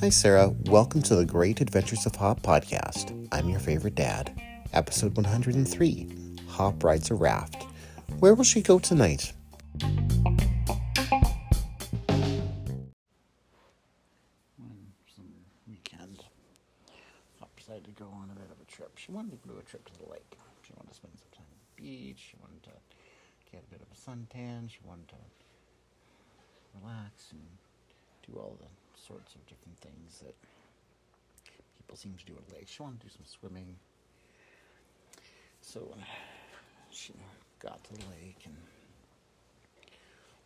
Hi, Sarah. Welcome to the Great Adventures of Hop podcast. I'm your favorite dad. Episode 103 Hop rides a raft. Where will she go tonight? Decided to go on a bit of a trip. She wanted to do a trip to the lake. She wanted to spend some time at the beach. She wanted to get a bit of a suntan. She wanted to relax and do all the sorts of different things that people seem to do at lakes. She wanted to do some swimming. So uh, she got to the lake and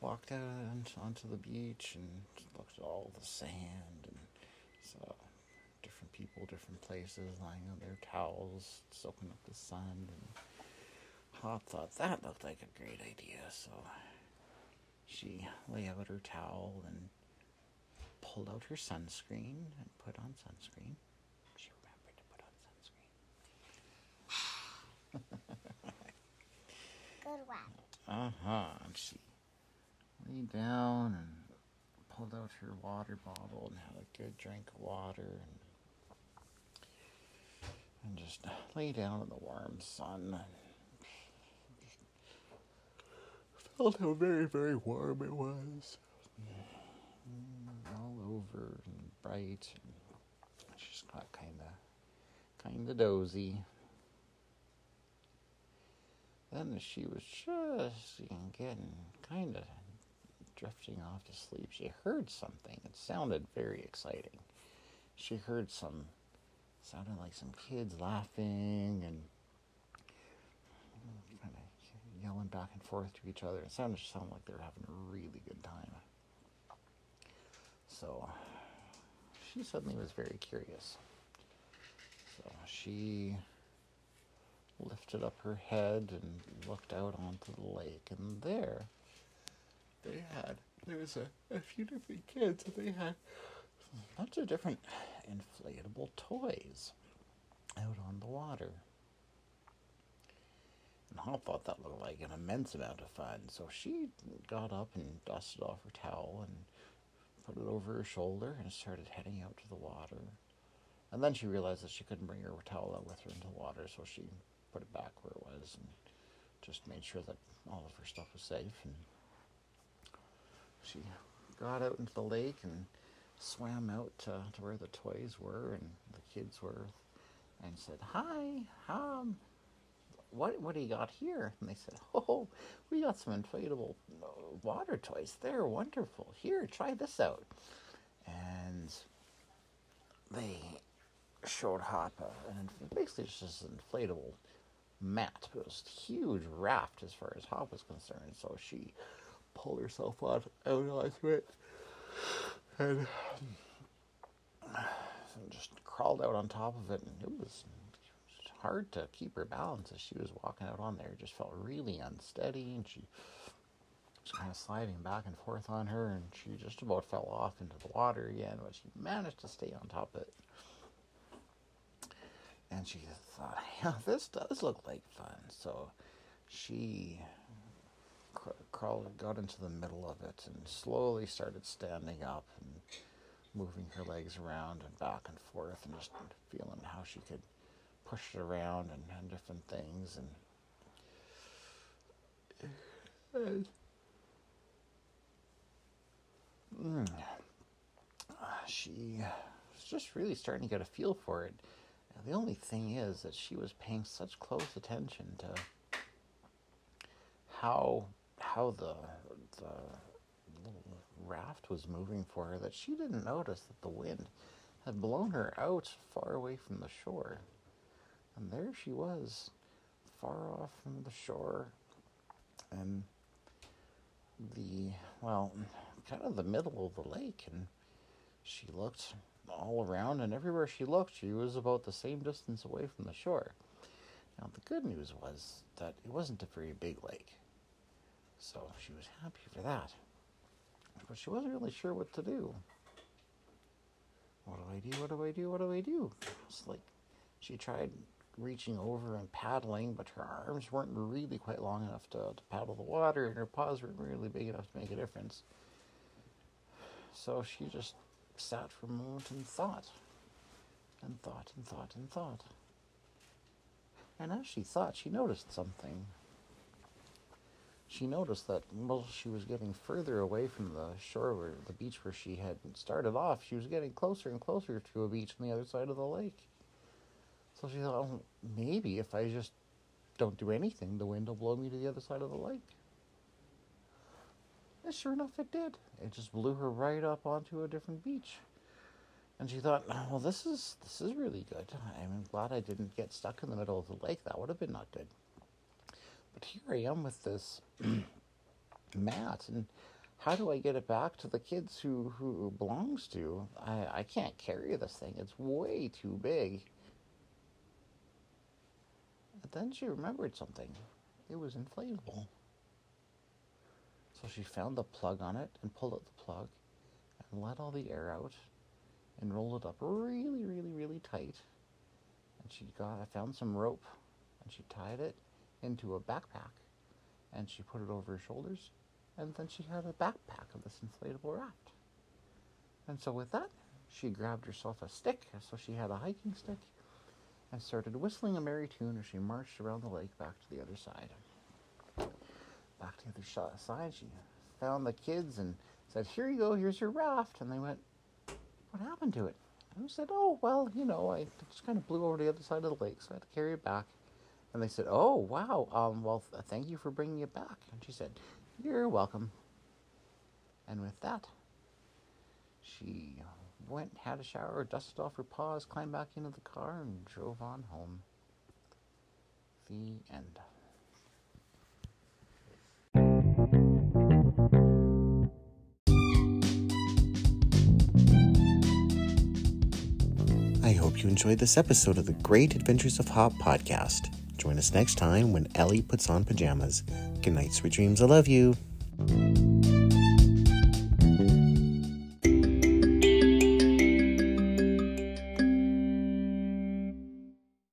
walked out onto the beach and looked at all the sand and saw different people, different places lying on their towels, soaking up the sun. And Hop thought that looked like a great idea, so she lay out her towel and pulled out her sunscreen and put on sunscreen. She remembered to put on sunscreen. Good one. Uh huh. And she lay down and pulled out her water bottle and had a good drink of water and and just lay down in the warm sun. and Felt how very, very warm it was. Mm, All over and bright. And she just got kind of, kind of dozy. Then she was just getting kind of drifting off to sleep, she heard something. It sounded very exciting. She heard some, sounded like some kids laughing and yelling back and forth to each other. It sounded sounded like they were having a really good time. So she suddenly was very curious. So she lifted up her head and looked out onto the lake, and there they had there was a, a few different kids, and they had lots of different inflatable toys out on the water. And Hop thought that looked like an immense amount of fun, so she got up and dusted off her towel and put it over her shoulder and started heading out to the water. And then she realized that she couldn't bring her towel out with her into the water, so she put it back where it was and just made sure that all of her stuff was safe. And she got out into the lake and swam out to, to where the toys were and the kids were and said, Hi, um, what, what do you got here? And they said, Oh, we got some inflatable uh, water toys. They're wonderful. Here, try this out. And they showed Hop a, an, inf- basically just an inflatable mat, but it was a huge raft as far as Hop was concerned. So she pulled herself out, out onto it and, and just crawled out on top of it. And it was hard to keep her balance as she was walking out on there. It just felt really unsteady, and she was kind of sliding back and forth on her, and she just about fell off into the water again, but she managed to stay on top of it. And she thought, yeah, this does look like fun. So she cr- crawled, got into the middle of it, and slowly started standing up and moving her legs around and back and forth, and just feeling how she could push it around and, and different things. And, and Mm. she was just really starting to get a feel for it. The only thing is that she was paying such close attention to how how the the raft was moving for her that she didn't notice that the wind had blown her out far away from the shore. And there she was, far off from the shore, and the well, kind of the middle of the lake, and she looked all around, and everywhere she looked, she was about the same distance away from the shore. Now, the good news was that it wasn't a very big lake, so she was happy for that. But she wasn't really sure what to do. What do I do? What do I do? What do I do? It's like she tried reaching over and paddling, but her arms weren't really quite long enough to, to paddle the water, and her paws weren't really big enough to make a difference. So she just sat for a moment and thought, and thought, and thought, and thought. And as she thought, she noticed something. She noticed that while she was getting further away from the shore where the beach where she had started off, she was getting closer and closer to a beach on the other side of the lake. So she thought, oh, maybe if I just don't do anything, the wind will blow me to the other side of the lake. And sure enough, it did. It just blew her right up onto a different beach. And she thought, oh, well, this is this is really good. I'm glad I didn't get stuck in the middle of the lake. That would have been not good. But here I am with this mat, and how do I get it back to the kids who who belongs to? I I can't carry this thing. It's way too big. But then she remembered something. It was inflatable. So she found the plug on it and pulled out the plug and let all the air out and rolled it up really, really, really tight. And she got, I found some rope and she tied it into a backpack and she put it over her shoulders. And then she had a backpack of this inflatable raft. And so with that, she grabbed herself a stick. So she had a hiking stick and started whistling a merry tune as she marched around the lake back to the other side. Back to the other side, she found the kids and said, Here you go, here's your raft. And they went, What happened to it? And I said, Oh, well, you know, I just kind of blew over to the other side of the lake, so I had to carry it back. And they said, Oh, wow, um, well, th- thank you for bringing it back. And she said, You're welcome. And with that, she went, had a shower, dusted off her paws, climbed back into the car, and drove on home. The end. I hope you enjoyed this episode of the Great Adventures of Hop podcast. Join us next time when Ellie puts on pajamas. Good night, sweet dreams. I love you.